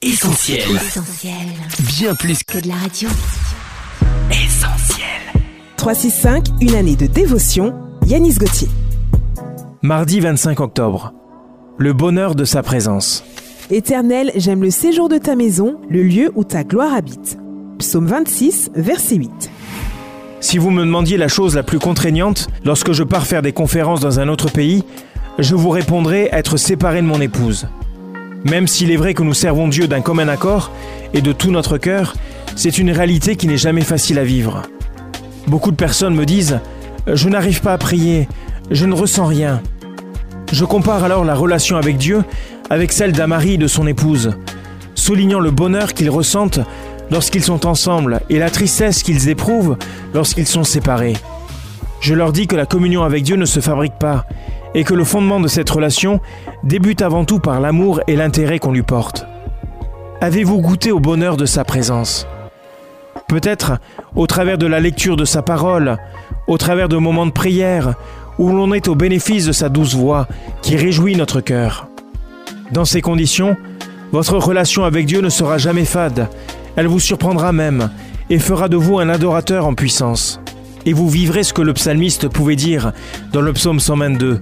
Essentiel. Essentiel. Bien plus Que de la radio. qu'essentiel. 365, une année de dévotion, Yanis Gauthier. Mardi 25 octobre. Le bonheur de sa présence. Éternel, j'aime le séjour de ta maison, le lieu où ta gloire habite. Psaume 26, verset 8. Si vous me demandiez la chose la plus contraignante lorsque je pars faire des conférences dans un autre pays, je vous répondrai être séparé de mon épouse. Même s'il est vrai que nous servons Dieu d'un commun accord et de tout notre cœur, c'est une réalité qui n'est jamais facile à vivre. Beaucoup de personnes me disent ⁇ Je n'arrive pas à prier, je ne ressens rien ⁇ Je compare alors la relation avec Dieu avec celle d'un mari et de son épouse, soulignant le bonheur qu'ils ressentent lorsqu'ils sont ensemble et la tristesse qu'ils éprouvent lorsqu'ils sont séparés. Je leur dis que la communion avec Dieu ne se fabrique pas et que le fondement de cette relation débute avant tout par l'amour et l'intérêt qu'on lui porte. Avez-vous goûté au bonheur de sa présence? Peut-être au travers de la lecture de sa parole, au travers de moments de prière, où l'on est au bénéfice de sa douce voix qui réjouit notre cœur. Dans ces conditions, votre relation avec Dieu ne sera jamais fade, elle vous surprendra même et fera de vous un adorateur en puissance. Et vous vivrez ce que le psalmiste pouvait dire dans le psaume 122.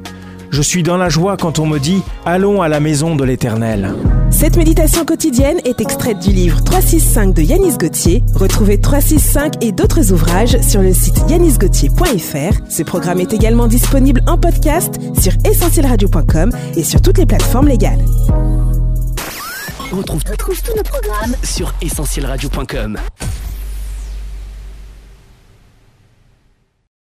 Je suis dans la joie quand on me dit Allons à la maison de l'Éternel. Cette méditation quotidienne est extraite du livre 365 de Yanis Gauthier. Retrouvez 365 et d'autres ouvrages sur le site yanisgauthier.fr. Ce programme est également disponible en podcast sur essentielradio.com et sur toutes les plateformes légales. On retrouve, retrouve tous nos programmes sur essentielradio.com.